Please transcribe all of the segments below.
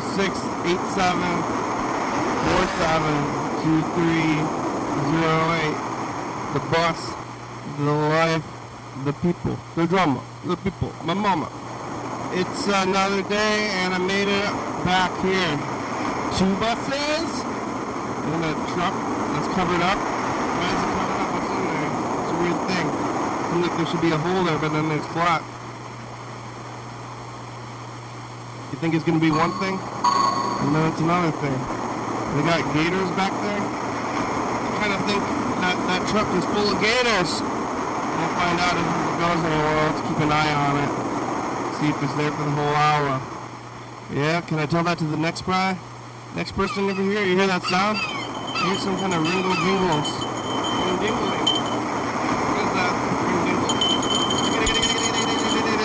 six eight seven four seven two three zero eight. The bus, the life, the people, the drama, the people, my mama. It's another day and I made it back here. Two buses and a truck that's covered up. Why is it covered up? What's in there? It's a weird thing. Seems like there should be a hole there, but then it's flat. You think it's gonna be one thing? And then it's another thing. They got gators back there. I kind of think that that truck is full of gators. We'll find out if it goes anywhere. Let's keep an eye on it. See if it's there for the whole hour. Yeah, can I tell that to the next guy? Next person over here, you hear that sound? You hear some kind of ringle jingles. Ring dingling. What is that? Ring dingles.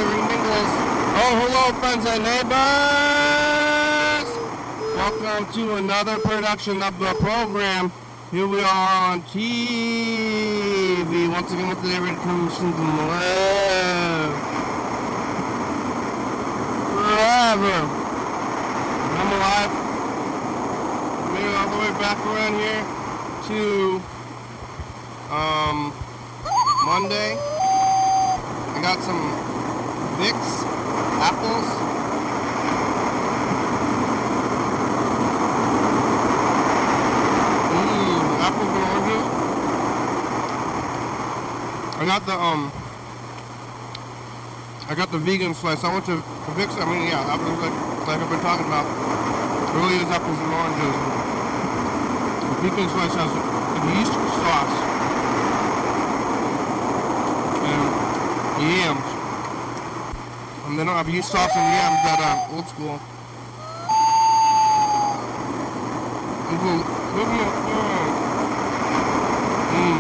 Ring dingles. Oh, hello, friends and neighbors! Welcome to another production of the program. Here we are on TV. Once again with the David Commission to live. Forever. I'm alive. It all the way back around here to um Monday. I got some Vic's, apples. Mmm. I got the um I got the vegan slice. I went to Vic's. I mean, yeah, apples like, like I've been talking about. Really is apples and oranges. The vegan slice has a yeast sauce and yams. They don't have yeast sauce and yams at uh, old school. Mm-hmm. Mm.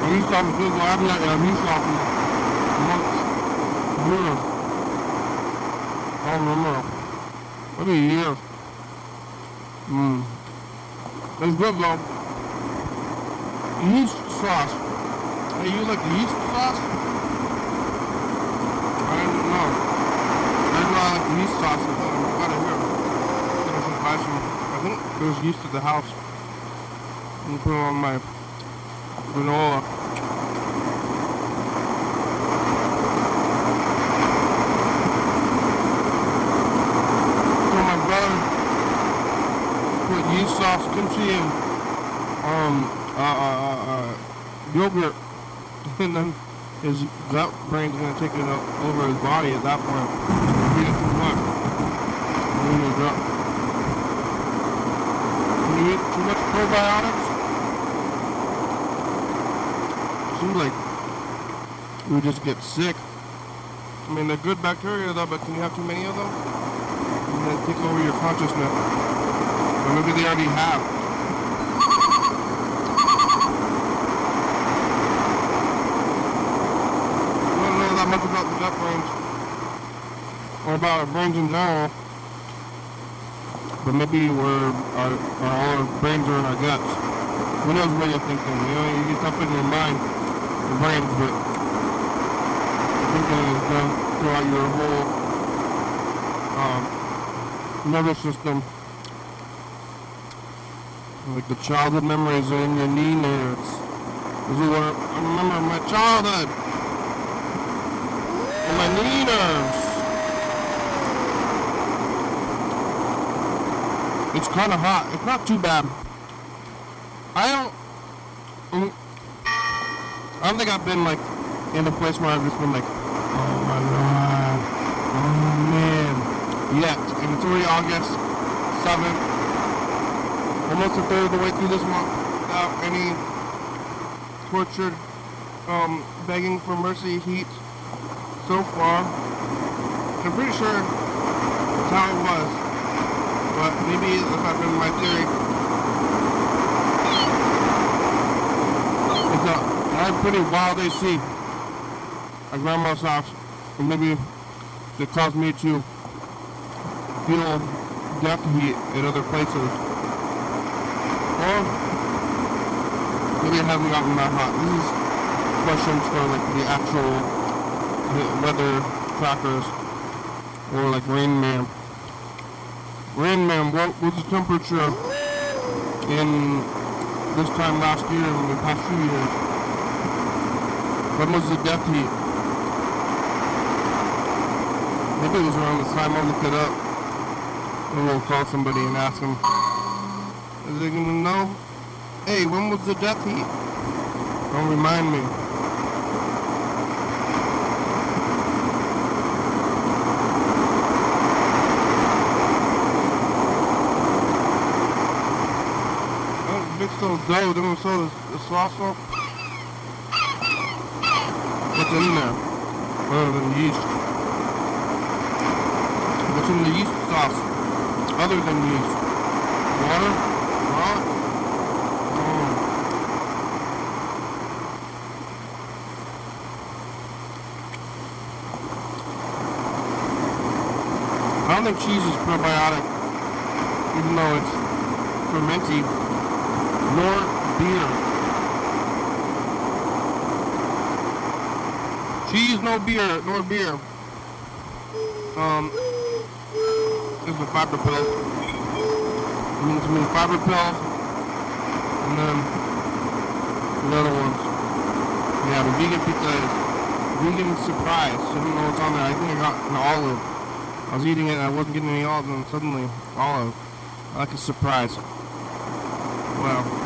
The yeast sauce is good. Well, I haven't had uh, yeast sauce in months. Years. I don't remember. Maybe years. Mmm. It's good though. Yeast sauce. Hey, you like yeast sauce? I don't know. I didn't know I like the yeast sauce. I got it here. I should buy some. I think there's yeast at the house. I'm put it on my granola. So my brother put yeast sauce, kimchi, and um, uh, uh, uh, yogurt, and then his gut brain's gonna take it over his body at that point. Eat it too much. Gut. When you eat too much probiotics, seems like we just get sick. I mean, they're good bacteria though, but can you have too many of them? And then take over your consciousness. Or maybe they already have. I don't know that much about the gut brains. Or about our brains in general. But maybe we're, our, our, brains are in our guts. Who knows what you're thinking? You know, you get stuff in your mind, your brains, but thinking is done throughout your whole um, nervous system. Like the childhood memories are in your knee nerves. This is what I remember my childhood. And my knee nerves. It's kind of hot. It's not too bad. I don't. mm, I don't think I've been like in a place where I've just been like, oh my god, oh man, yet. And it's already August 7th, almost a third of the way through this month without any tortured, um, begging for mercy heat so far. I'm pretty sure that's how it was, but maybe that's not been my theory. It's a, had pretty wild AC at grandma's house, and maybe it caused me to feel death heat in other places. Or Maybe it hasn't gotten that hot. This is questions for like the actual weather trackers or like Rain Man. Rain Man, what was the temperature in this time last year and the past few years? When was the death heat? Maybe it was around this time. I'll look it up. And we'll call somebody and ask them. Is they gonna know? Hey, when was the death heat? Don't remind me. Oh, dough, then we saw the, the sauce up. What's in there? Other than yeast. What's in the yeast sauce? Other than yeast. Water? What? Oh. Um, I don't think cheese is probiotic, even though it's fermenty, nor beer. Cheese, no beer, no beer. Um, this is a fiber pill. It means me fiber pills, and then the other ones. Yeah, the vegan pizza is vegan surprise. I don't know what's on there. I think I got an olive. I was eating it and I wasn't getting any olives and suddenly olive. Like a surprise. Well.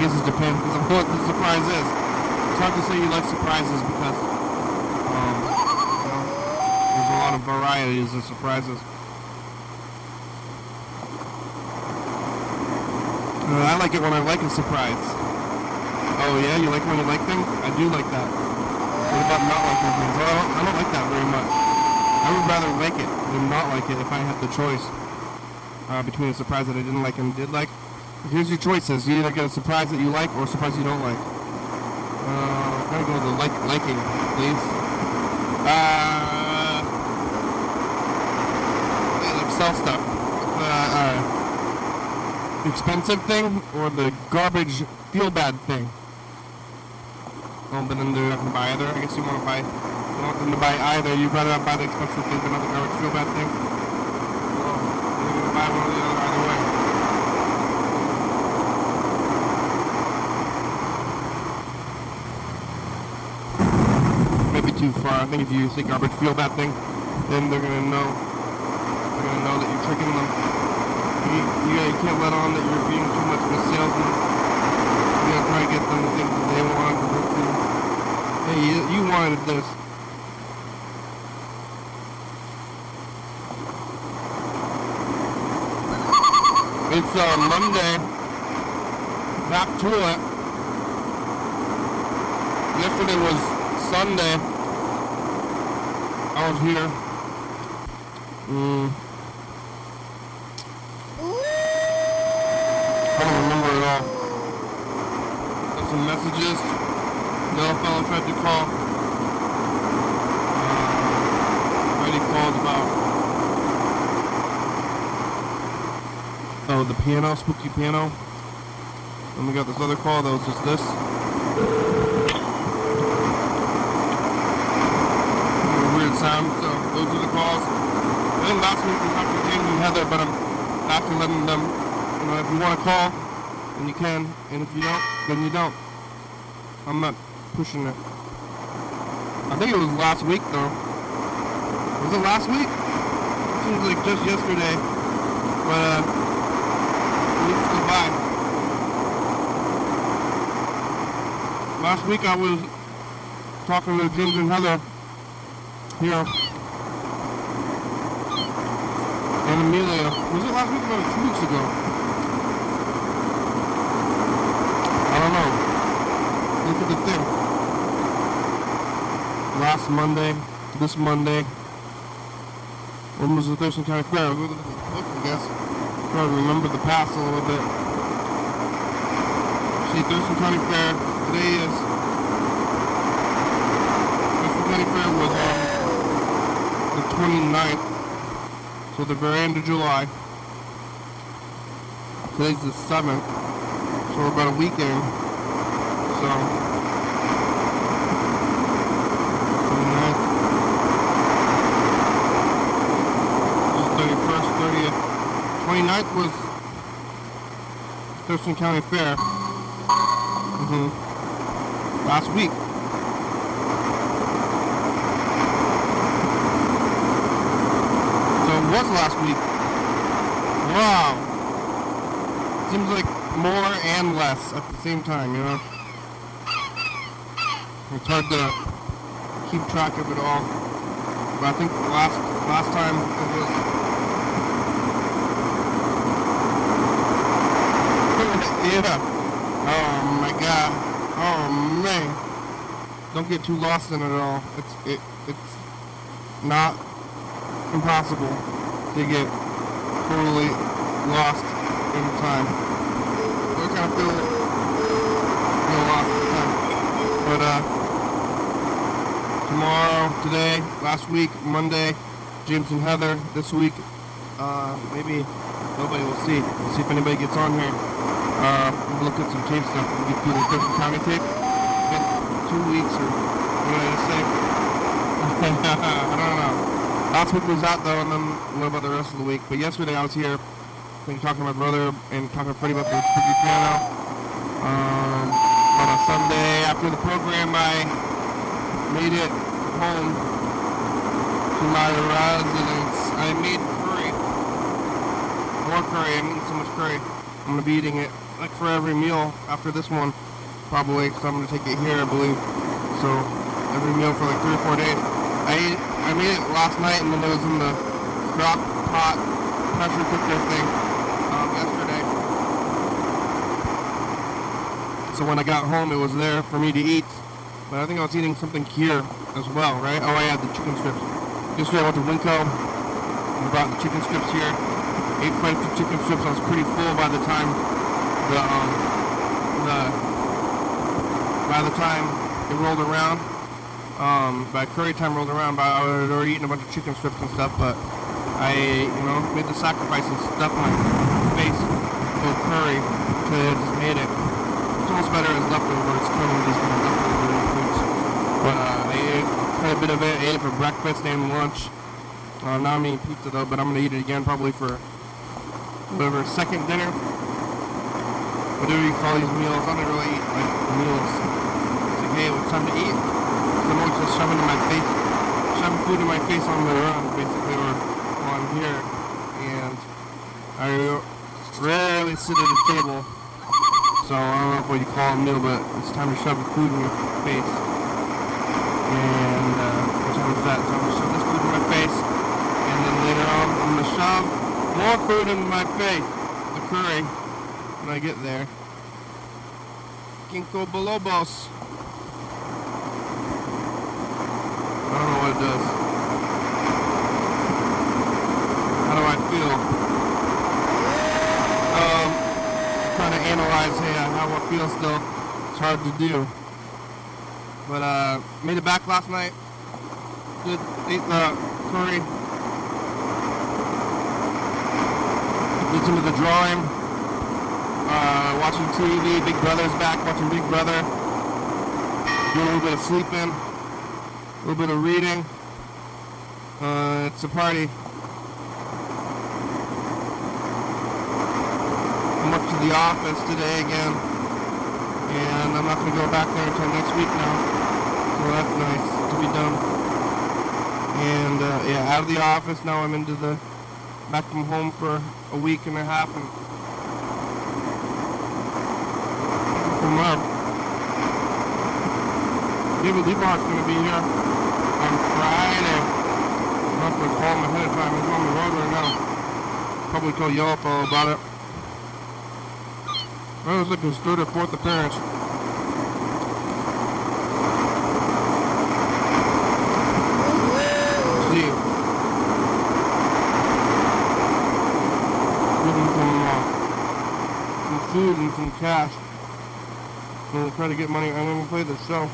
I guess it depends because of what the surprise is. It's hard to say you like surprises because um, you know, there's a lot of varieties of surprises. Uh, I like it when I like a surprise. Oh yeah, you like when you like things? I do like that. What about not liking things? I don't, I don't like that very much. I would rather like it than not like it if I had the choice uh, between a surprise that I didn't like and did like. Here's your choices. You either get a surprise that you like or a surprise you don't like. Uh, I'm gonna go with the like liking, please. Uh, sell stuff. Uh, uh, expensive thing or the garbage feel bad thing. Well, but then they're not gonna buy either. I guess you want to buy. You want them to buy either. You'd rather not buy the expensive thing than not the garbage feel bad thing. Well, you're gonna buy one or the other either way. Maybe too far. I think if you say garbage feel bad thing, then they're gonna know. They're gonna know that you're tricking them. You, you, you can't let on that you're being too much of a salesman. You gotta try to get them the things that they want. Hey, you, you wanted this. It's uh, Monday. Back to it. Yesterday was Sunday. I here. Mm. I don't remember it all. Got some messages. Another fellow tried to call. Uh, already called about oh the piano, spooky piano. And we got this other call that was just this. So those are the calls. I think last week we talked to James and Heather, but I'm to letting them. You know, if you want to call, then you can, and if you don't, then you don't. I'm not pushing it. I think it was last week though. Was it last week? It seems like just yesterday. But uh weeks go by. Last week I was talking to James and Heather here. And Amelia. Was it last week or two weeks ago? I don't know. Look at the thing. Last Monday, this Monday. When was the Thurston County Fair? Look at I guess. Try to remember the past a little bit. See, Thurston County Fair today is. Thurston County Fair was the 29th, so the very end of July. Today's the 7th, so we're about a weekend. So, 29th, this is 31st, 30th. 29th was Thurston County Fair. hmm Last week. So it was last week. Wow. Seems like more and less at the same time, you know? It's hard to keep track of it all. But I think last last time it was Yeah. Oh my god. Oh man. Don't get too lost in it all. It's it it's not impossible to get totally lost in time. I kind of feel feel lost in time. But uh tomorrow, today, last week, Monday, James and Heather. This week, uh, maybe nobody will see. We'll see if anybody gets on here. Uh, we'll look at some tape stuff. We'll get through the Thurston County tape. Two weeks or what did I say? I don't know. Last week was that though, and then what about the rest of the week? But yesterday I was here, think talking to my brother and talking to Freddie about the spooky piano. Um, on a Sunday after the program, I made it home to my residence. I made curry. More curry. I'm eating so much curry. I'm gonna be eating it like for every meal after this one, probably, because I'm gonna take it here, I believe. So every meal for like three or four days. I I made it last night, and then it was in the crock pot pressure cooker thing um, yesterday. So when I got home, it was there for me to eat. But I think I was eating something here as well, right? Oh, I had the chicken strips. Yesterday I went to Winco and brought the chicken strips here. Ate quite a few chicken strips. I was pretty full by the time the um the by the time it rolled around. Um, by curry time rolled around, but I had already eaten a bunch of chicken strips and stuff. But I, you know, made the sacrifice and stuffed my face with curry to just made it. It's almost better as leftovers, killing these kind of leftover foods. But uh, I ate quite a bit of it. I ate it for breakfast and lunch. Uh, now I'm eating pizza though, but I'm gonna eat it again probably for whatever second dinner. Whatever you call these meals, I don't really eat like meals. It's like, hey, it's time to eat. So I'm always just shoving in my face, shoving food in my face on the run, basically, or I'm here. And I rarely sit at a table. So I don't know what you call a meal, but it's time to shove food in your face. And uh, what time is that? So I'm gonna shove this food in my face, and then later on I'm gonna shove more food in my face, the curry, when I get there. Ginkgo bilobos. I don't know what it does. How do I feel? Um, trying to analyze hey, how I feel still. It's hard to do. But uh, made it back last night. Good, ate the curry. Did some of the drawing. Uh, watching TV. Big Brother's back. Watching Big Brother. Doing a little bit of sleeping. A little bit of reading. Uh, it's a party. I'm up to the office today again. And I'm not going to go back there until next week now. So that's nice to be done. And uh, yeah, out of the office now I'm into the back from home for a week and a half and from there. David Liebart's gonna be here on Friday. I'm not gonna call him ahead of time. He's on the road right now. Probably tell y'all about it. That was like his third or fourth appearance. Food and some cash. And we'll try to get money. I'm gonna play the show.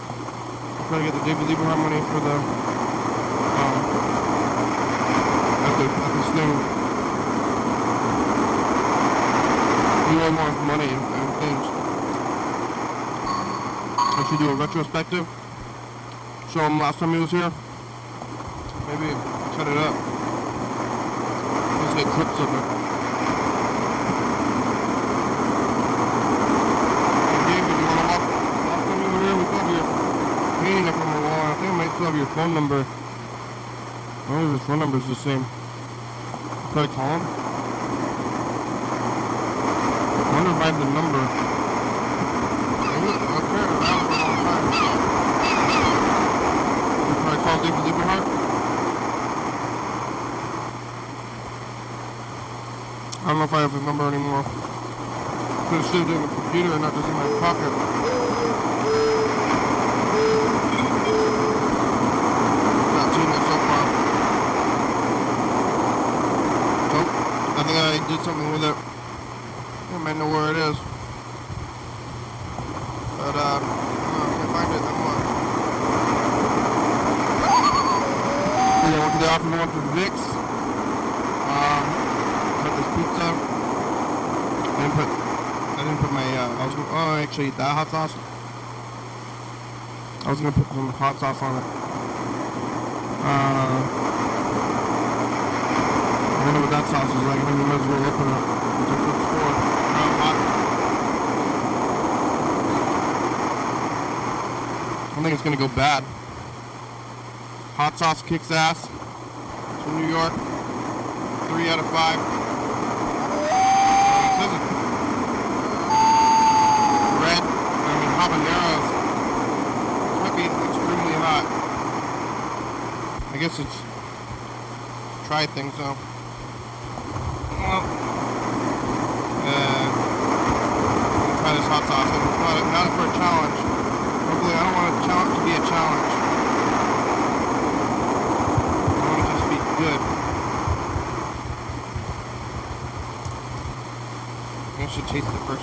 Try to get the David Lieberhart money for the um, at the at this thing. way more money and, and things. I should do a retrospective. Show him last time he was here. Maybe cut it up. Just get clips of it. Hey, David, you wanna walk? Last time you were here, we thought you were meeting up from a while. I think I might still have your phone number. I know if his phone number's the same. Probably call him. I wonder if I have the number. You probably call David? I don't know if I have his number anymore. Could have saved it in the computer and not just in my pocket. Not seen it so far. Nope. I think I did something with it. I might know where it is. But, uh, I can't find it. Then what? I went to the I went to Vic's. Um, got this pizza. I didn't put, I didn't put my, uh, I was gonna, oh, actually, that hot sauce. I was gonna put some hot sauce on it. Uh, I wonder what that sauce is like. Maybe we might as well open it. Hot. I think it's gonna go bad. Hot sauce kicks ass. It's from New York. Three out of five. It. Red. I mean habaneros. Might be extremely hot. I guess it's try things though. Well, uh, I'll try this hot sauce. It's not, not for a challenge. Hopefully, I don't want a challenge to be a challenge. I want it to just be good. I should taste it first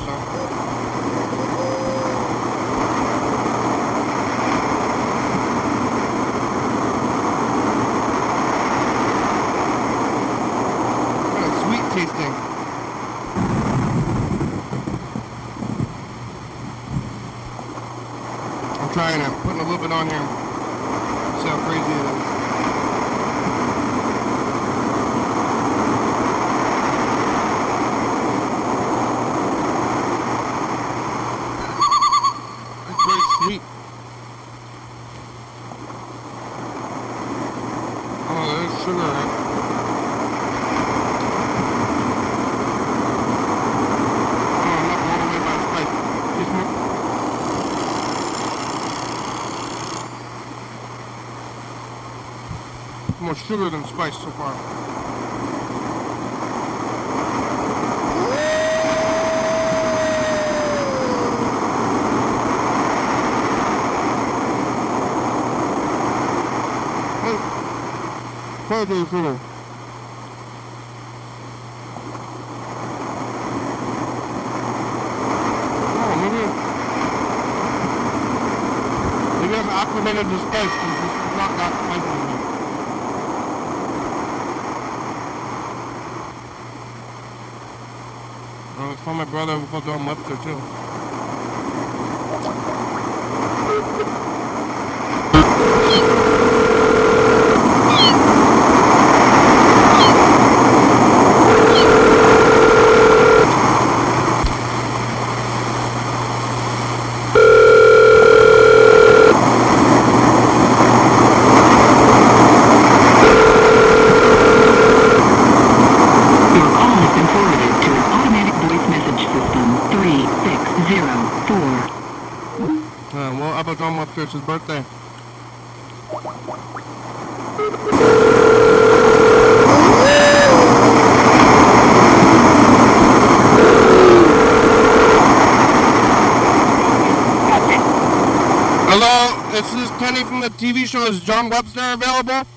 sweet tasting. I'm trying it. Putting a little bit on here. See how crazy it is. It's very sweet. Oh, there's sugar in it. Oh, I'm not blown away by the spice. Just more. More sugar than spice so far. Hey, a sugar. Oh, maybe, maybe I've acclimated to spice because this is not that spicy anymore. From my brother who goes on Webster too. Your call has been forwarded to an automatic voice message system 3604. Uh, well, how about John Webster? It's his birthday. Hello, this is Kenny from the TV show. Is John Webster available?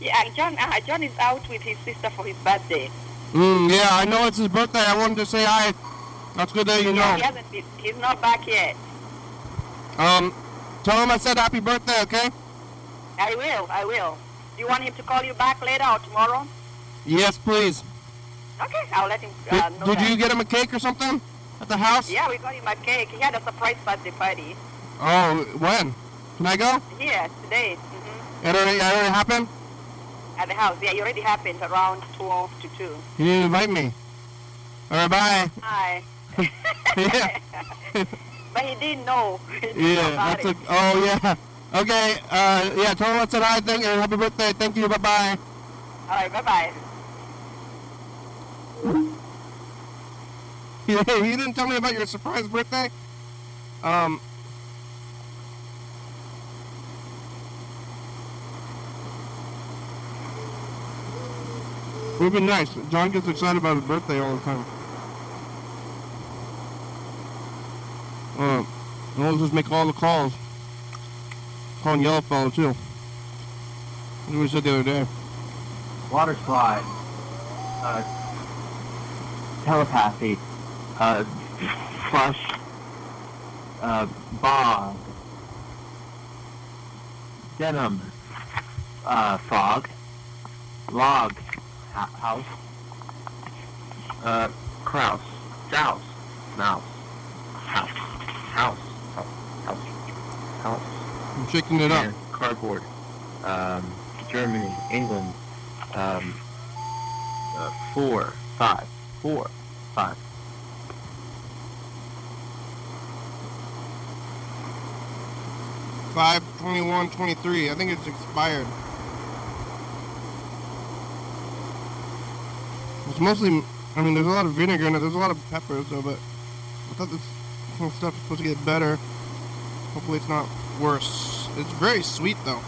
Yeah, John. Uh, John is out with his sister for his birthday. Mm, yeah, I know it's his birthday. I wanted to say hi. That's good that you Yeah, he know. hasn't been, he's not back yet. Um, tell him I said happy birthday, okay? I will. I will. Do you want him to call you back later or tomorrow? Yes, please. Okay, I'll let him Did, uh, know did that. you get him a cake or something at the house? Yeah, we got him a cake. He had a surprise birthday party. Oh, when? Can I go? Here, today. hmm It already, already happened? At the house. Yeah, it already happened around 12 to 2. You didn't invite me. All right, bye. Hi. Yeah. but he didn't know. He didn't know Yeah, about that's a, it. oh yeah. Okay, uh, yeah, tell him I said hi, thank you, happy birthday, thank you, bye-bye. All right, bye-bye. He, he didn't tell me about your surprise birthday? Um, it would be nice. John gets excited about his birthday all the time. Uh, and we'll just make all the calls. Calling Yellowfellow too. That's what we said the other day. water slide, uh, telepathy, uh, flush, uh, bog, denim, uh, fog, log, house, uh, crouse, douse, mouse, house, house, house, house, house, I'm shaking it up. cardboard, um, Germany, England, um, uh, four, five, four, five. Five twenty-one twenty-three. I think it's expired. It's mostly. I mean, there's a lot of vinegar in it. There's a lot of peppers, though. But I thought this stuff is supposed to get better. Hopefully, it's not worse. It's very sweet, though.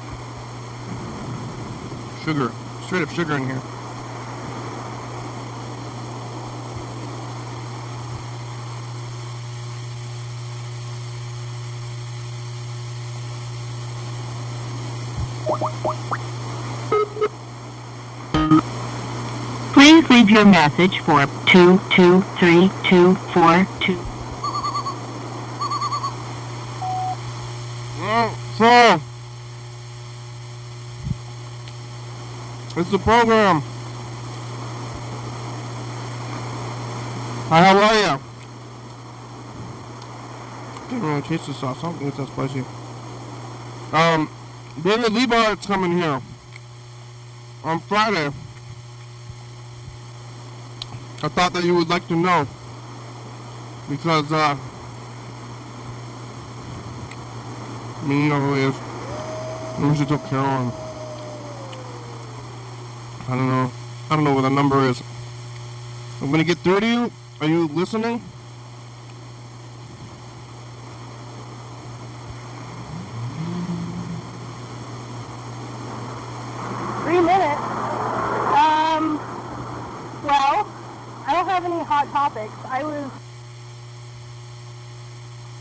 Sugar, straight up sugar in here. Please leave your message for 223242. Well, so it's the program. Hi, how are you? Didn't really taste the sauce. I don't think it's that spicy. Um, David Leibart's coming here on Friday. I thought that you would like to know because uh, I mean, you know who he is. I don't know. I don't know what the number is. I'm gonna get through to you. Are you listening? Three minutes. Um, well, I don't have any hot topics. I was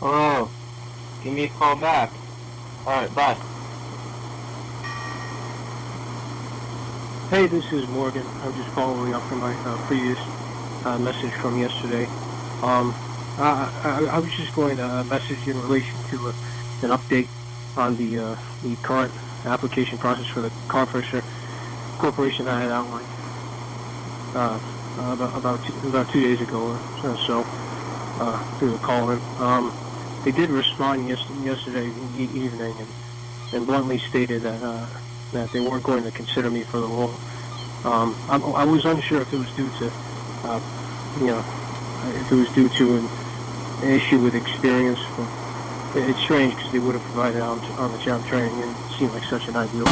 Oh, give me a call back. Alright, bye. Hey, this is Morgan. I'm just following up from my uh, previous uh, message from yesterday. Um, I, I, I was just going to uh, message in relation to uh, an update on the uh, the current application process for the car corporation I had outlined uh, about about two, about two days ago or so uh, through the call. Um, they did respond yes, yesterday evening and, and bluntly stated that uh, that they weren't going to consider me for the role. Um, I'm, I was unsure if it was due to, uh, you know, if it was due to an, issue with experience. It's strange because they would have provided on, on the job training and it seemed like such an ideal.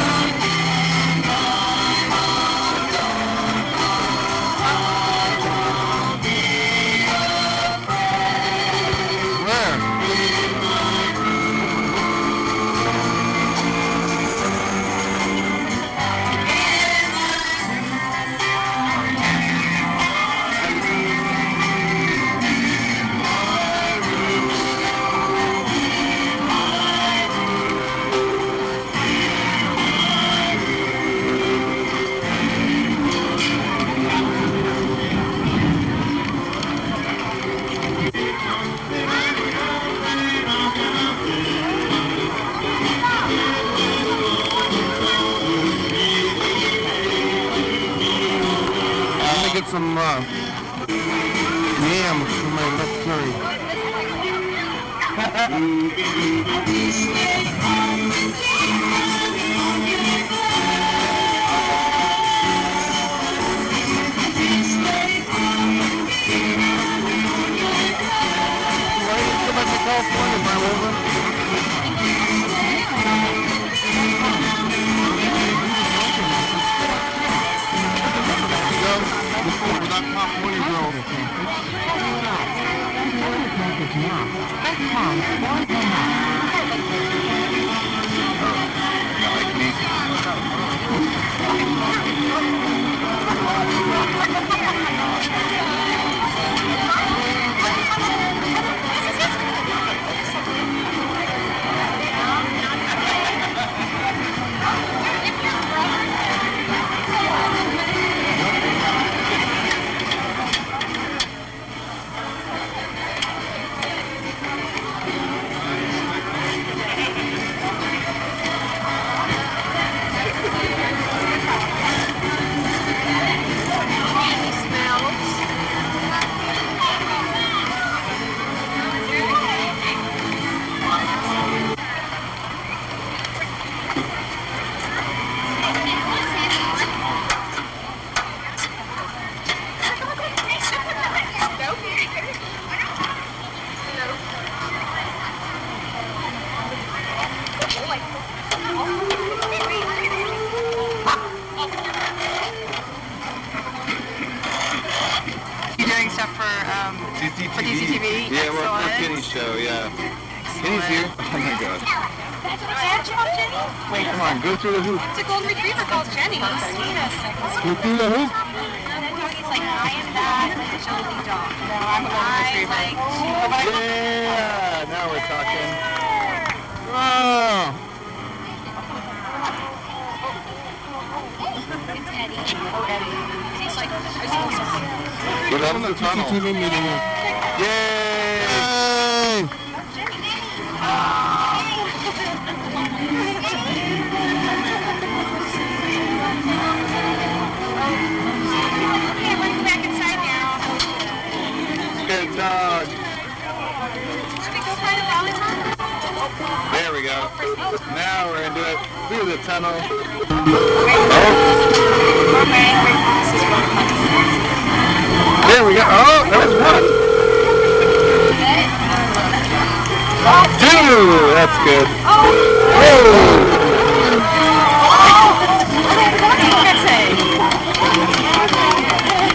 good. Oh.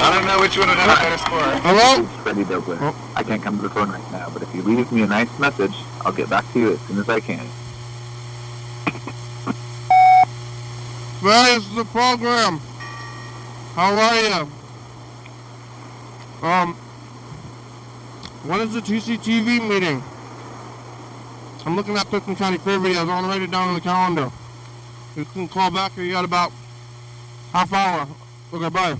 I don't know which one would have a better score. Hello? Freddie Douglas. Oh. I can't come to the phone right now, but if you leave me a nice message, I'll get back to you as soon as I can. that is the program. How are you? Um, when is the TCTV meeting? I'm looking at Cookman County Fairview. videos. I want to write it down on the calendar. You can call back here. You got about half hour. Okay, bye.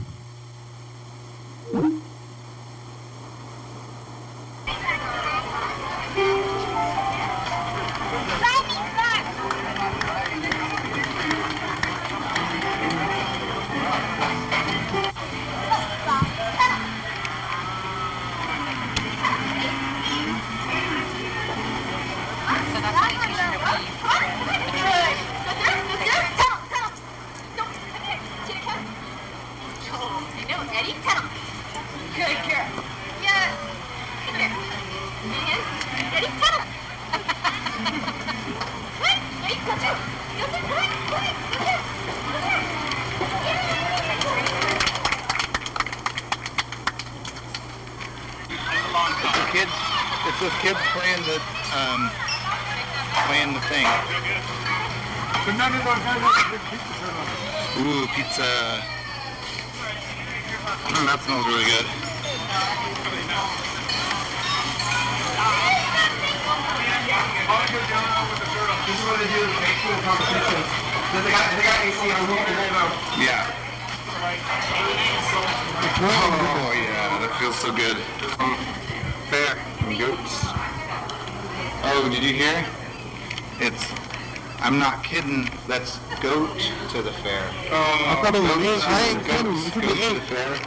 Oh, yeah, that feels so good. Um, fair. Goats. Oh, did you hear? It's. I'm not kidding. That's goat to the fair. Oh, I thought it was goat, I ain't to the fair.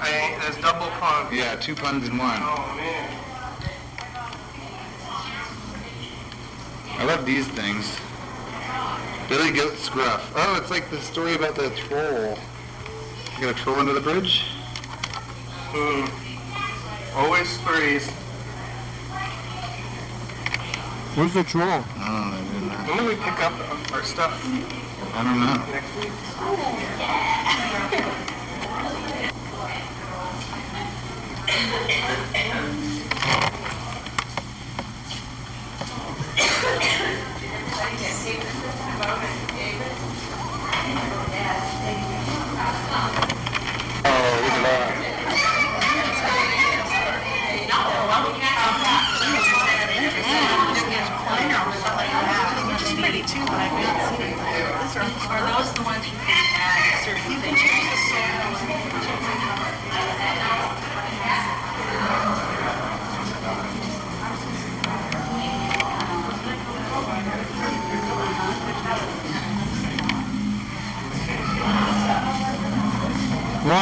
I ain't. there's double puns. Yeah, two puns in one. Oh man. I love these things. Billy Goat Scruff. Oh, it's like the story about the troll. You gotta troll under the bridge? Hmm. Always threes. Where's the troll? Oh, I didn't know. When do we pick up our stuff? I don't know. Next week? Oh,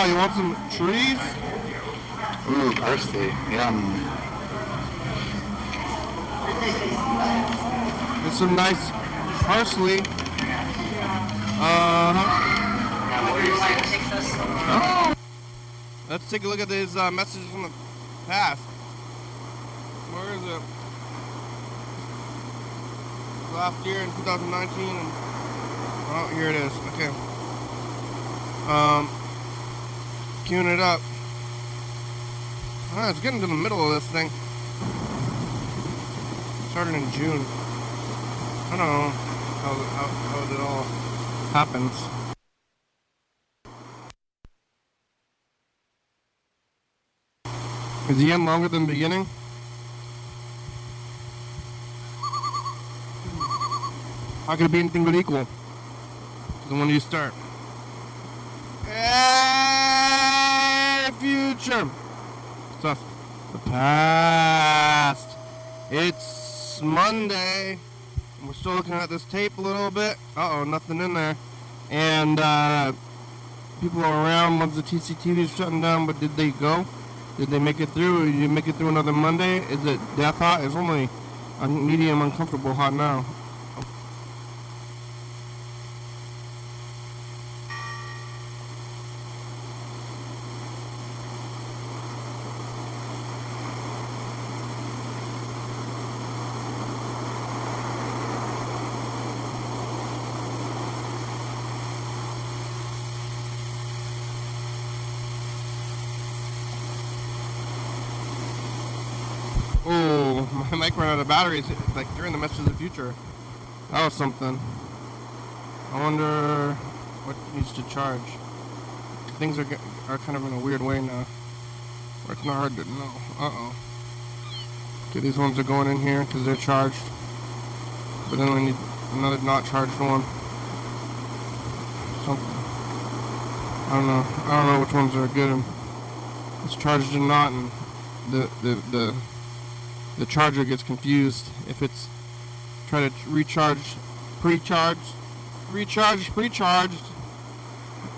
Wow, you want some trees? Ooh, parsley. Yum. Get some nice parsley. Uh-huh. Oh. Let's take a look at his uh, messages from the past. Where is it? Last year in 2019 and oh here it is. Okay. Um queuing it up. Ah, it's getting to the middle of this thing. Started in June. I don't know how, how, how it all happens. Is the end longer than the beginning? How could it be anything but equal? The one you start. Hey, future. Stuff. The past. It's Monday. We're still looking at this tape a little bit. Uh oh, nothing in there. And uh, people are around once the TCTV is shutting down, but did they go? Did they make it through? Did you make it through another Monday? Is it death hot? It's only a medium uncomfortable hot now. Oh, of batteries like during the message of the future. That was something. I wonder what needs to charge. Things are are kind of in a weird way now. It's not hard to know. Uh oh. Okay, these ones are going in here because they're charged. But then we need another not charged one. Something. I don't know. I don't know which ones are good and it's charged or not and the the the the charger gets confused. If it's trying to recharge pre-charged recharge pre-charged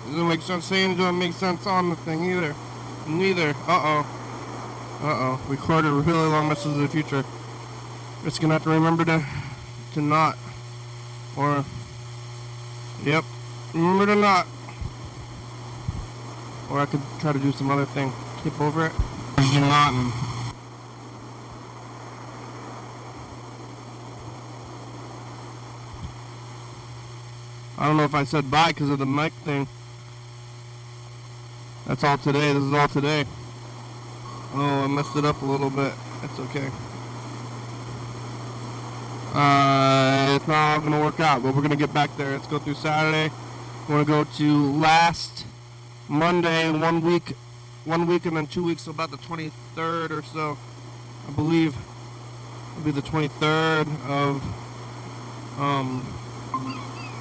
doesn't make sense. Saying doesn't make sense on the thing either. Neither. Uh-oh. Uh-oh. Recorded a really long message of the future. It's gonna have to remember to to not. Or yep. Remember to not. Or I could try to do some other thing. Tip over it. Not and I don't know if I said bye because of the mic thing. That's all today. This is all today. Oh, I messed it up a little bit. That's okay. Uh, it's not going to work out, but we're going to get back there. Let's go through Saturday. We're going to go to last Monday, one week, one week and then two weeks, so about the 23rd or so, I believe. It'll be the 23rd of, um,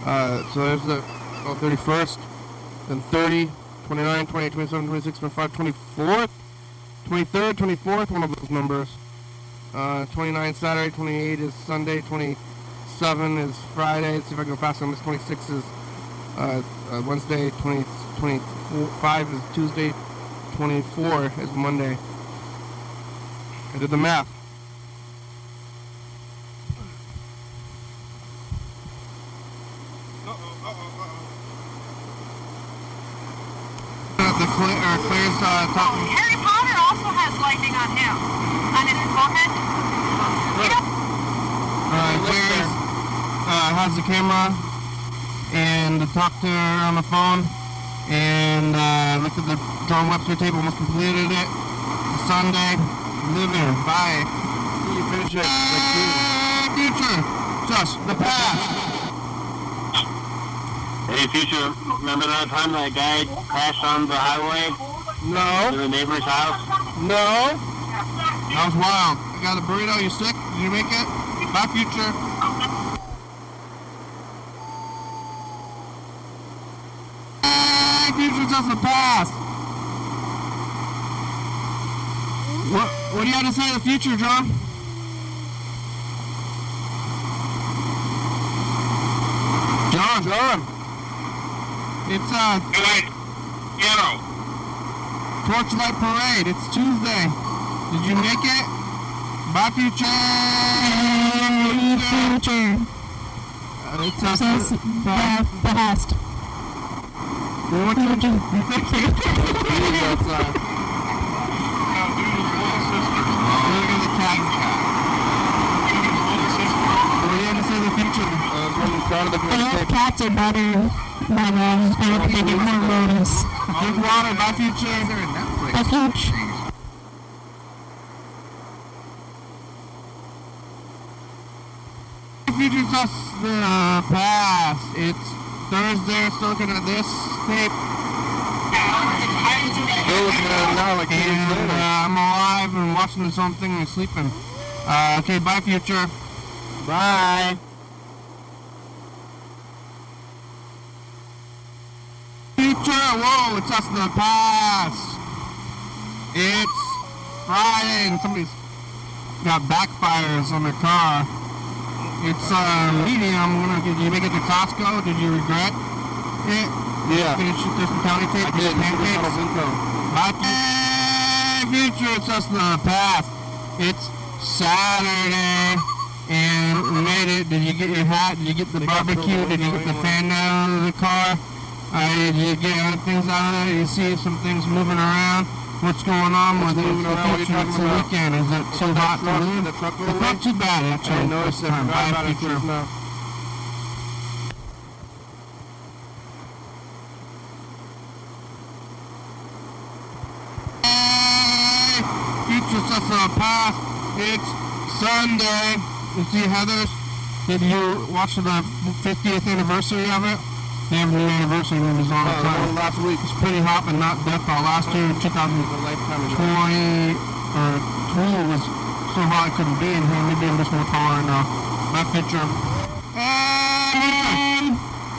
uh, so there's the oh, 31st, then 30, 29, 28, 27, 26, 25, 24th, 23rd, 24th, one of those numbers. Uh, 29 Saturday, 28 is Sunday, 27 is Friday. Let's see if I can go faster on this. 26 is uh, uh, Wednesday, 27 25 is Tuesday. 24 is Monday. I did the math. The Claire, uh, Claire's uh, talking. Harry Potter also has lightning on him. On his forehead. You know, Uh, Claire's uh, has the camera and talked to her on the phone and uh, looked at the John Webster tape, almost completed it. Sunday, living, bye. You finish it like you. Future, just the past. Hey, future, remember that time that guy crashed on the highway No, to the neighbor's house? no. That was wild. I got a burrito. You sick? Did you make it? My future. Hey, future, just the past. What, what do you have to say to the future, John? John. John. It's uh Ghetto. Torchlight Parade. It's Tuesday. Did you make it? Bye, future. Future. Uh, it's us. Bye. Past. What did you do? That's, uh, look at the cat. What do you to say to the future? Uh, from the start the. Cats are better, but uh, I hope they get more notice. Drink water. Bye, future. But huge. Future's us the past. It's Thursday. Still looking at this tape. Still looking at it now like two weeks And later. uh, I'm alive and watching this own thing and sleeping. Uh, okay, bye, future. Bye. Future, whoa, it's us in the past. It's Friday and somebody's got backfires on their car. It's uh, medium. Did you make it to Costco? Did you regret it? Yeah. Finish some county tape? I did. Pancakes? Little future, it's just the past. It's Saturday, and we made it. Did you get your hat? Did you get the They barbecue? the Did you get the fan out of the car? Uh, did you get other things out of there? You see some things moving around. What's going on with you future? the about? weekend. Is it too hot to live? the truck It's not too bad, I actually. didn't notice this it. time. Forgot Bye, it just now. Future stuff from the. It's Sunday. You see Heather's? Did you watch the 50th anniversary of it? They have new anniversary movies all uh, the the time. one last week. It's pretty hot, but not death all. Last year, 2020 The lifetime ago. or 2 was so hot I couldn't be in here. Maybe I'm just more tolerant now. My picture. Hey,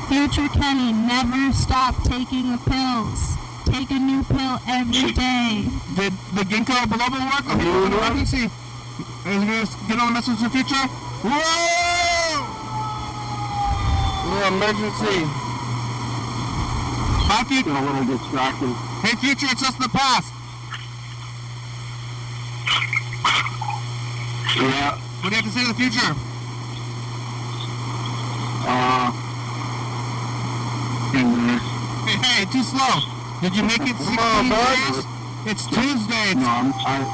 Future Kenny, never stop taking the pills. Take a new pill every day. Did the ginkgo biloba work? Okay, we're gonna emergency. Is it gonna get on the message to the future? Whoa! Little emergency. Bye, future. a little distracted. Hey, future, it's just the past. Yeah. What do you have to say to the future? Uh. Hey, hey, too slow. Did you make it 16 on, bud. days? It's Tuesday. It's, no, I'm tired.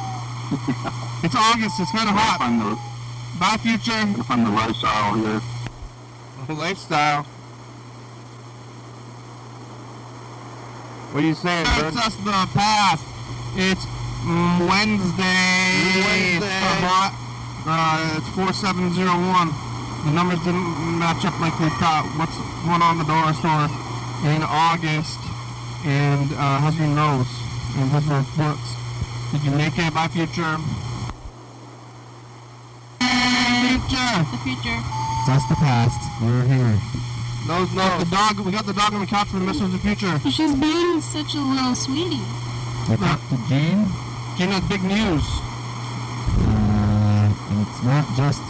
it's August. It's kind of hot. Find the, Bye, future. find the lifestyle here. The lifestyle. What are you saying, It's bud? just the past. It's Wednesday. It's Wednesday. so hot. Uh, it's 4701. The numbers didn't match up like we thought. What's going on in the dollar store in August? And uh, how's your nose? And how's your books? Did you make it by future? Future! The future. That's the past. We're here. Nose, Got the dog. We got the dog on the couch for the Mr. of the Future. She's being such a little sweetie. They talked to Gene. Gene has big news. Uh, it's not just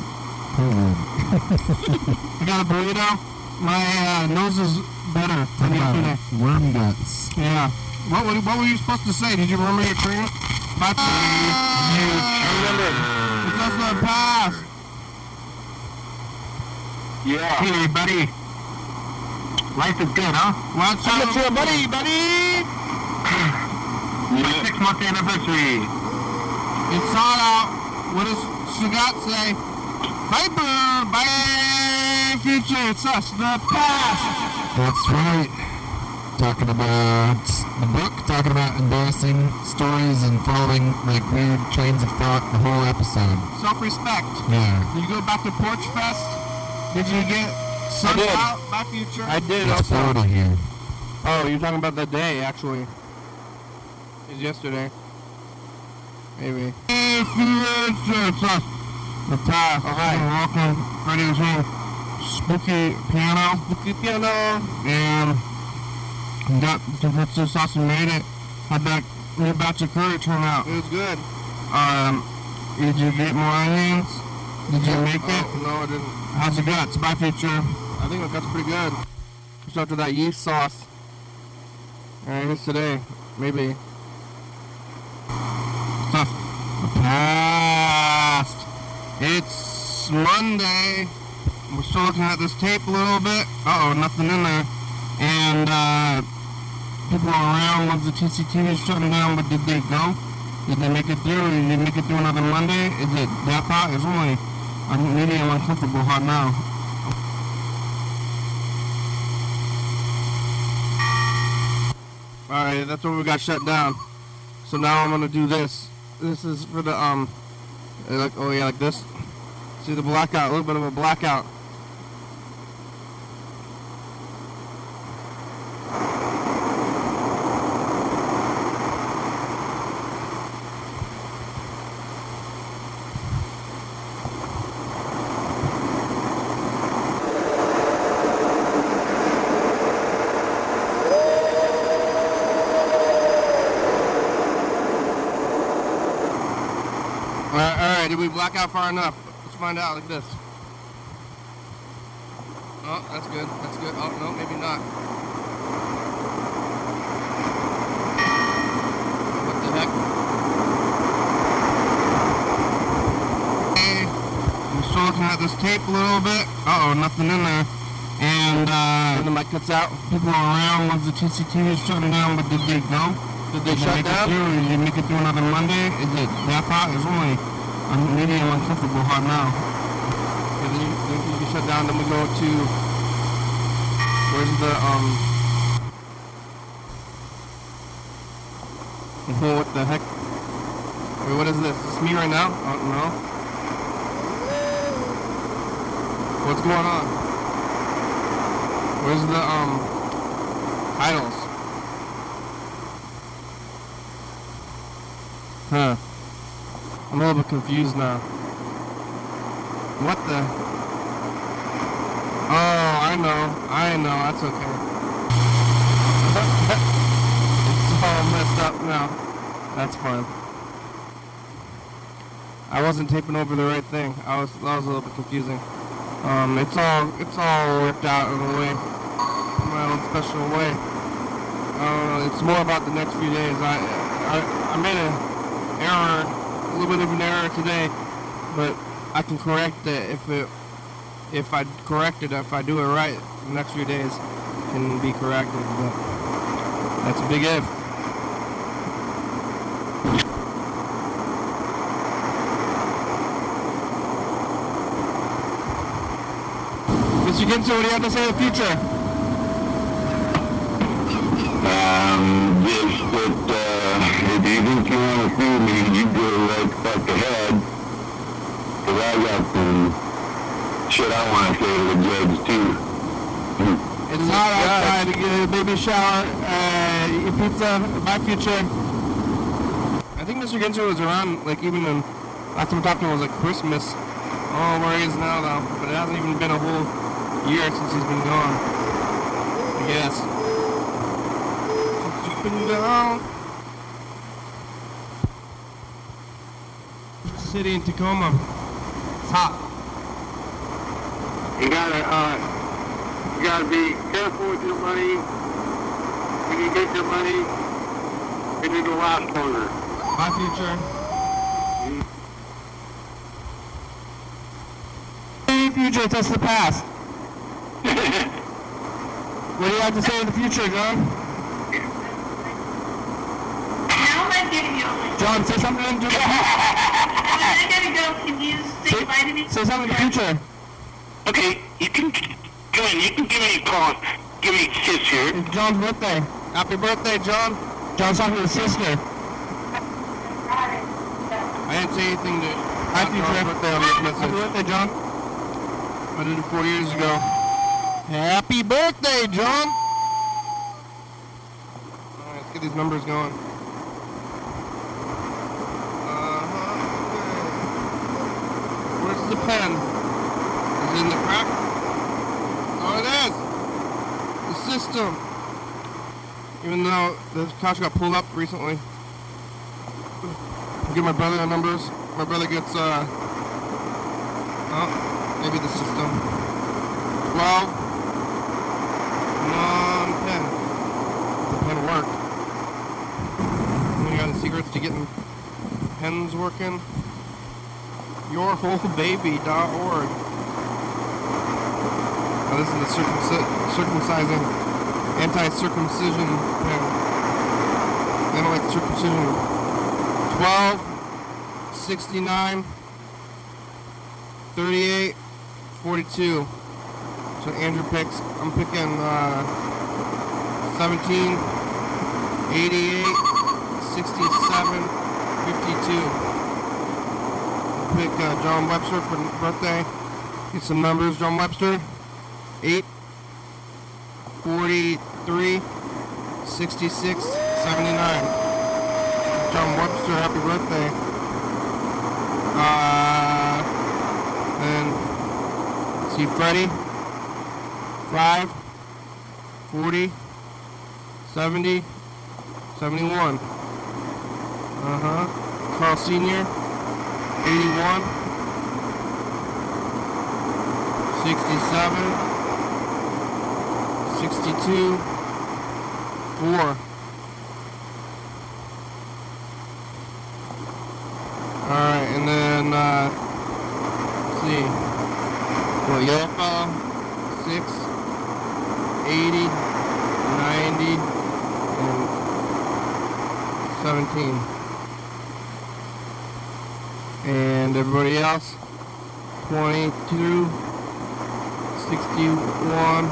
COVID. I got a burrito? My uh, nose is better than yesterday. Worm guts. Yeah. What, what, what were you supposed to say? Did you remember your train? Bye. You. I remember. It's just the past. Yeah. Hey, buddy. Life is good, huh? Watch out for your buddy, buddy. My six month anniversary. It's all out. What does Sagat say? Bye, boo. Bye, future. It's us, the past. That's right. Talking about the book, talking about embarrassing stories and following like weird trains of thought the whole episode. Self-respect. Yeah. Did you go back to Porch Fest? Did you get sucked did. out by future? I did It's also. Florida here. Oh, you're talking about the day, actually. It's yesterday. Maybe. Hey, future. It's us. The past. All right. Welcome. Radio Show. Spooky piano. Spooky piano. And we got the so sauce and made it. How'd that new batch of curry turn out? It was good. Um, did you get more onions? Did you make it? No, I didn't. How's the guts? My future. I think the guts pretty good. Just after that yeast sauce. Alright, here's today. Maybe. Past. It's Monday. We're still looking at this tape a little bit. Uh oh, nothing in there. And uh, people around once the TCT is shutting down, but did they go? Did they make it through? Did they make it through another Monday? Is it that hot? It's only medium uncomfortable hot now. Alright, that's when we got shut down. So now I'm gonna do this. This is for the um like oh yeah like this. See the blackout, a little bit of a blackout. Alright, alright, did we black out far enough? Let's find out like this. Oh, that's good. That's good. Oh no, maybe not. What the heck? Okay. I'm still looking at this tape a little bit. Uh oh, nothing in there. And uh and the mic cuts out. People around once the TCT is shutting down, but did they go? Did they shut make it down? Did you make it through another Monday? Is it that hot? It's only uh, medium uncomfortable hot now. And then you, you can shut down. Then we go to where's the um. What the heck? Wait, what is this? Is this me right now? Oh no. What's going on? Where's the um titles? Huh. I'm a little bit confused now. What the? Oh, I know. I know. That's okay. it's all messed up now. That's fine. I wasn't taping over the right thing. I was. That was a little bit confusing. Um, it's all. It's all worked out in a way. In my own special way. Uh, it's more about the next few days. I. I, I made a error, a little bit of an error today, but I can correct it if it, if I correct it, if I do it right, the next few days can be corrected. But that's a big if. Mr. Ginso, what do you have to say in the future? Um, just that, uh, if you think you want to see me, you go right fuck ahead. Cause I got some shit I want to say to the judge too. It's hot outside to get a baby shower, uh, pizza, my future. I think Mr. Ginter was around, like, even in, last time we talked to him was like Christmas. Oh, where he is now, though. But it hasn't even been a whole year since he's been gone. I guess. Since you've been gone. City in Tacoma. It's hot. You gotta, uh, You gotta be careful with your money. When you get your money, it it'll last longer. My future. Hey, future, that's the past. what do you have to say in the future, John? Now I'm getting you. John, say something into the I gotta go. Can you say bye to me? Say something in the future. Okay, you can go in. You can give me a call. Give me a kiss here. It's John's birthday. Happy birthday, John. John's talking to his sister. I didn't say anything to Happy birthday on this message. Happy birthday, John. I did it four years ago. Happy birthday, John. Alright, let's get these numbers going. Is in the crack? Oh, it is! The system! Even though the couch got pulled up recently. I'll give my brother the numbers. My brother gets, uh... Maybe the system. 12. Non pen. The pen worked. The secrets to getting pens working. Yourwholebaby.org. Now this is the circumci- circumcising, anti-circumcision pen. They don't like circumcision. 12, 69, 38, 42. So Andrew picks, I'm picking uh, 17, 88, 67, 52. Pick uh, John Webster for birthday. Get some numbers, John Webster. 8, 43, 66, 79. John Webster, happy birthday. Uh, and see Freddie. 5, 40, 70, 71. Uh-huh. Carl Sr., 81, 67, 62, 4. Alright, and then, uh, see. Well, yellow fellow, 6, 80, 90, and 17. And everybody else, 22, 61,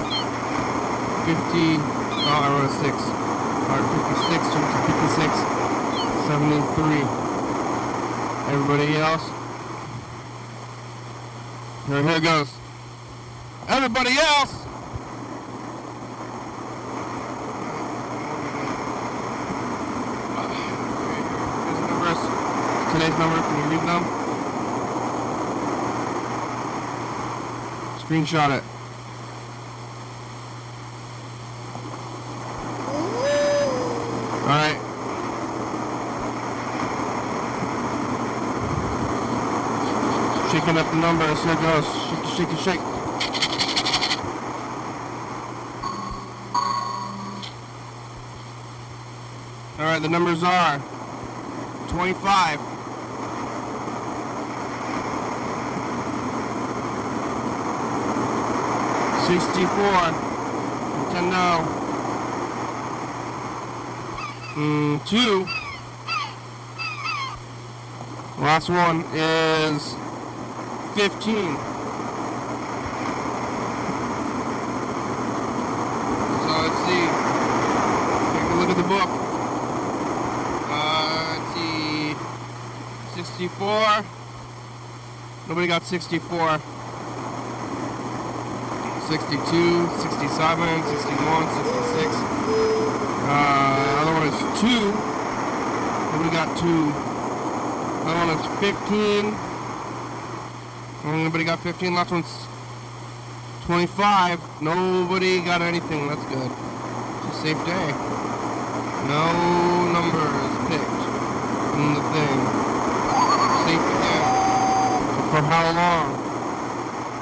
50, oh, I wrote a 6. Alright, 56, 56, 73. Everybody else, here, here goes. Everybody else! Today's number, can you read them? Screenshot it. Alright. Shaking up the numbers, here goes. Shake, shake, shake. Alright, the numbers are 25. Sixty-four. Nintendo. Mm, two. Last one is fifteen. So let's see. Take a look at the book. Uh, let's see. 64. Nobody got 64. 62, 67, 61, 66. Uh, other one is 2. We got 2. Other one is 15. Nobody got 15. Last one's 25. Nobody got anything. That's good. It's a safe day. No numbers picked in the thing. Safe again. For how long?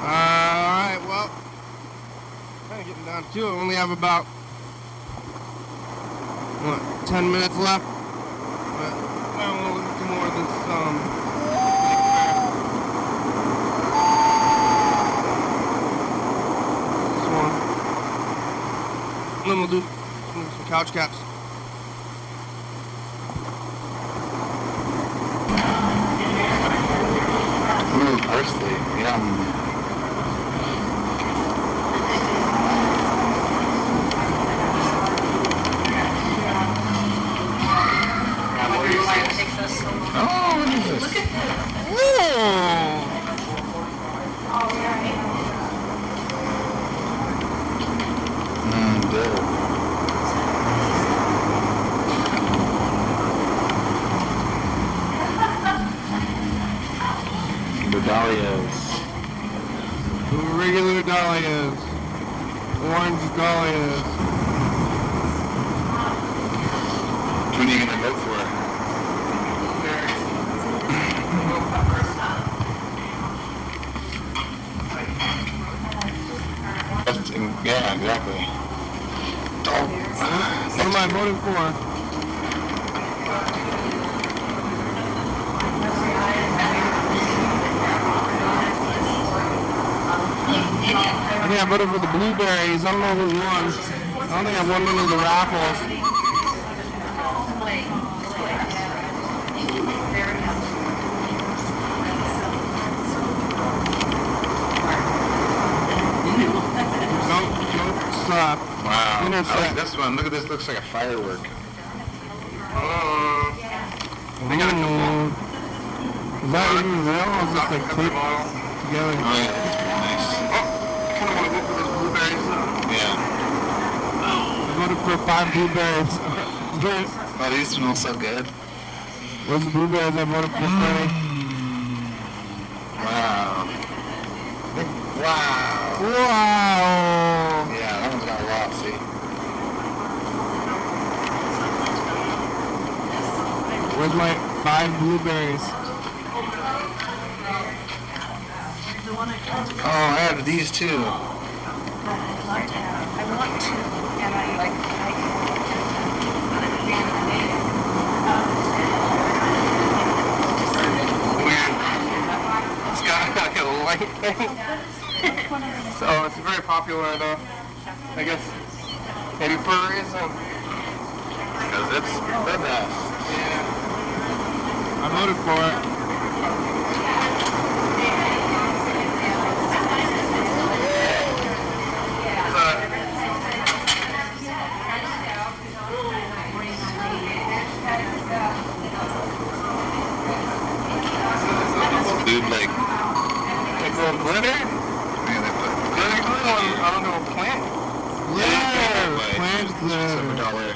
Uh, alright, well, kind of getting Not too. I only have about what ten minutes left. But I want to look more of this um. This one. And then we'll do some couch caps. Ooh, parsley. Yum. Oh, what is this? Mmm, dill. The dahlias. Regular dahlias. Orange dahlias. Which one are you gonna vote for? That's- Yeah, exactly. What am I voting for? I think I voted for the blueberries. I don't know who won. I don't think I won any of the raffles. Stop. Wow. I like this one. Look at this. Looks like a firework. Mm. Is that even real or is this like taped together? Oh yeah, that's pretty nice. kind of want to go for those blueberries. Yeah. I voted for five blueberries. Oh, these smell so good. What's the blueberries I voted for, Freddie? Wow. Wow. Wow. Yeah, that one's got a lot. See. Where's my five blueberries? Oh, I have these too. I want to, and I like, Weird. It's got like a light thing. so it's very popular though. I guess maybe for a reason. Because it's the best. I voted for it. Dude, like, Like little glitter? man, they put Glitter glue on, a plant? Yeah, Glitter! Plant It's dollar.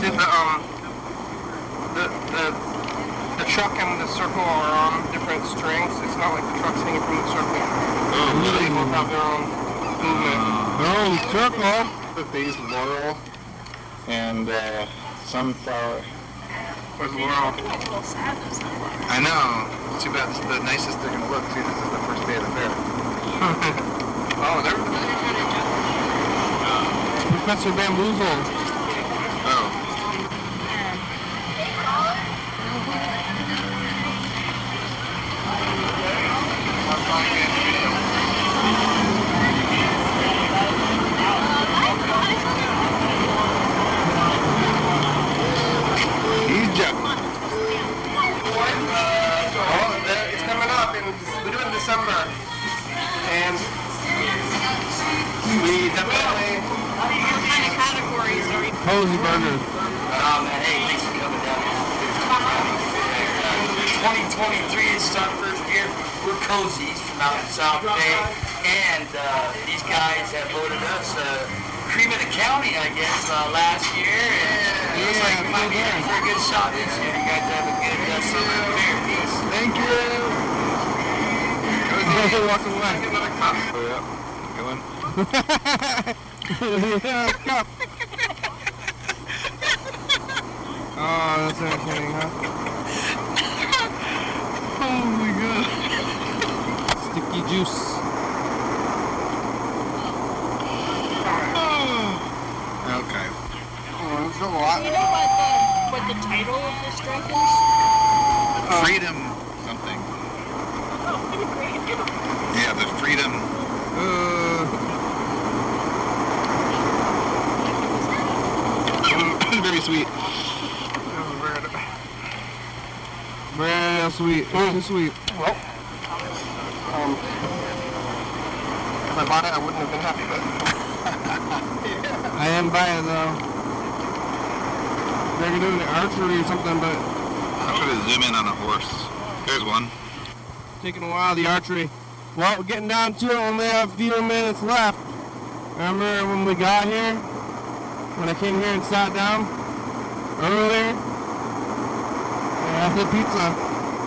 See the um the the the truck and the circle are on different strings. It's not like the truck's hanging from the circle. Oh, They both have their own movement. Their own circle. With these laurel and uh, sunflower. Laurel? I know. It's too bad. Is the nicest they're gonna look. See, this is the first day of the fair. Oh, they're Professor Bamboozle. Oh. He's juggling. Oh, there- it's coming up, and we do it in December. And we definitely. what kind of categories are you? Cozy burgers. Man, hey, thanks for coming down. 2023 is our first year. We're cozies from out in South Bay, and uh, these guys have voted us uh, cream of the county, I guess, uh, last year. And it looks like we might be in for a good shot this year. You guys have a good uh, summer fair piece. Thank you. Walk away. Oh, yeah. Good one. cup. Oh, that's entertaining, huh? Oh my god. whiskey juice. Okay. Oh, that's a lot. You know what the what the title of this drink is? Freedom something. Yeah, the freedom. Uh, very sweet. Very sweet. Too sweet. Well, um, if I bought it, I wouldn't have been happy, but I am buying it though. They're doing the archery or something, but I'm trying to zoom in on a horse. There's one. taking a while, the archery. Well, we're getting down to it. Only have a few minutes left. Remember when we got here? When I came here and sat down earlier? I had the pizza.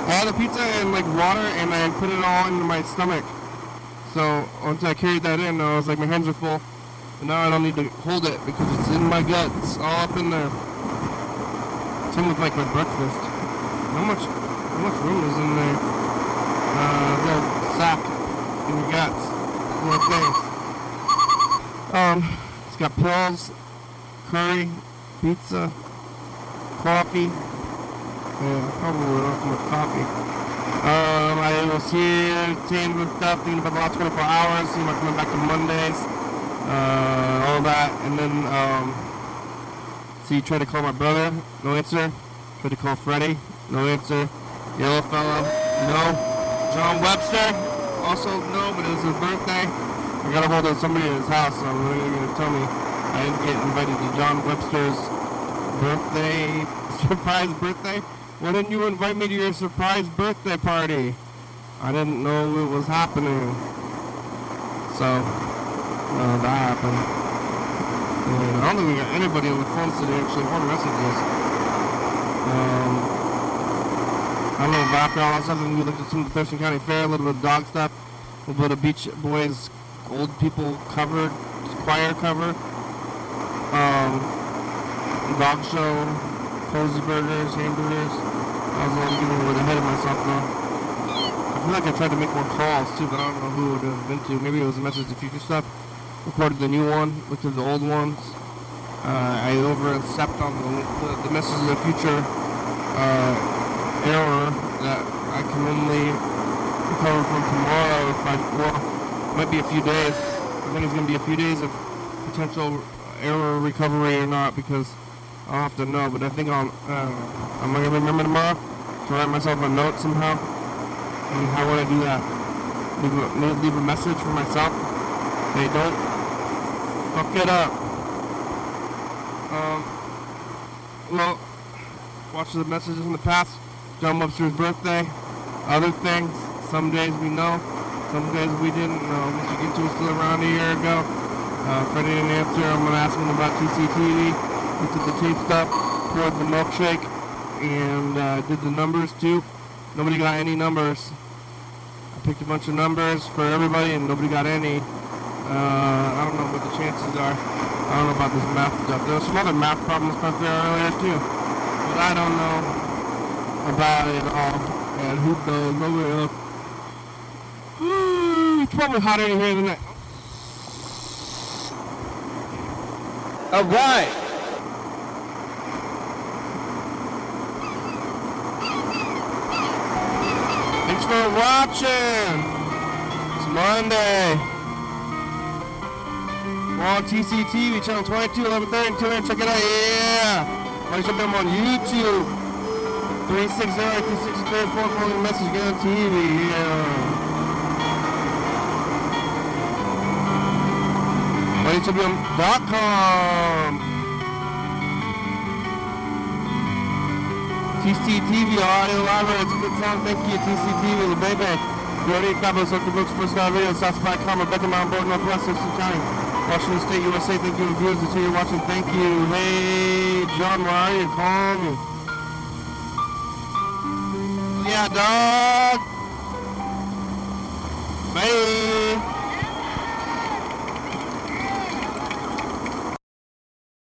I had a pizza and like water and I put it all into my stomach. So once I carried that in, I was like, my hands are full. And now I don't need to hold it because it's in my gut. It's all up in there. Same with like my breakfast. How much, how much room is in there? Uh, little sack in your guts. Little things. Um, it's got pills, curry, pizza, coffee. Yeah, probably not much coffee. Um, I was here, entertained with stuff, thinking about the last 24 hours, seeing about coming back to Mondays, uh, all that, and then, um, see, tried to call my brother, no answer. Tried to call Freddie, no answer. Yellow fellow, no. John Webster, also no, but it was his birthday. I got a hold of somebody at his house, so they're going to tell me I didn't get invited to John Webster's birthday, surprise birthday. Why didn't you invite me to your surprise birthday party? I didn't know it was happening. So, that happened. And I don't think we got anybody on the phone today actually or messages. Um, I don't know, after all that stuff, and we looked at some of the Thurston County Fair, a little bit of dog stuff, a little bit of Beach Boys old people cover, choir cover, um, dog show, cozy burgers, hamburgers. I was a a little ahead of myself though. I feel like I tried to make more calls too, but I don't know who it would have been to. Maybe it was a message to future stuff. Recorded the new one, looked at the old ones. Uh, I overstepped on the, the, the message of the future uh, error that I can only recover from tomorrow if I, well, might be a few days. I think it's going to be a few days of potential error recovery or not because I'll have to know. But I think I'll, uh, am going to remember tomorrow to write myself a note somehow? And how would I do that? Leave a, leave a message for myself? Hey, don't fuck it up. Um, well, watch the messages in the past. John Webster's birthday. Other things. Some days we know. Some days we didn't know. Mr. Gintu was still around a year ago. Uh, Freddie didn't answer. I'm going to ask him about TCTV. He took the tapes up, poured the milkshake, and uh, did the numbers too. Nobody got any numbers. I picked a bunch of numbers for everybody, and nobody got any. Uh, I don't know what the chances are. I don't know about this math stuff. There was some other math problems back there earlier too. But I don't know about it all. And who knows? Nobody else. Hmm, it's probably hotter in here than that. All right. Thanks for watching. It's Monday. We're on TCTV, channel 22, 1130, and 200. Check it out. Yeah. Watch them on YouTube. 360 263 calling message on TV. Yeah. WTBM.com. TCTV audio library. It's a good sound. Thank you, TCTV, the baby. Already Cabo, Social Books, First Guy Radio, South by Comma, Beckham, Mount Board, Northwest, Thurston County, Washington State, USA. Thank you, viewers, until you're watching. Thank you. Hey, John, where are you? Call me. Yeah, dog. Bye.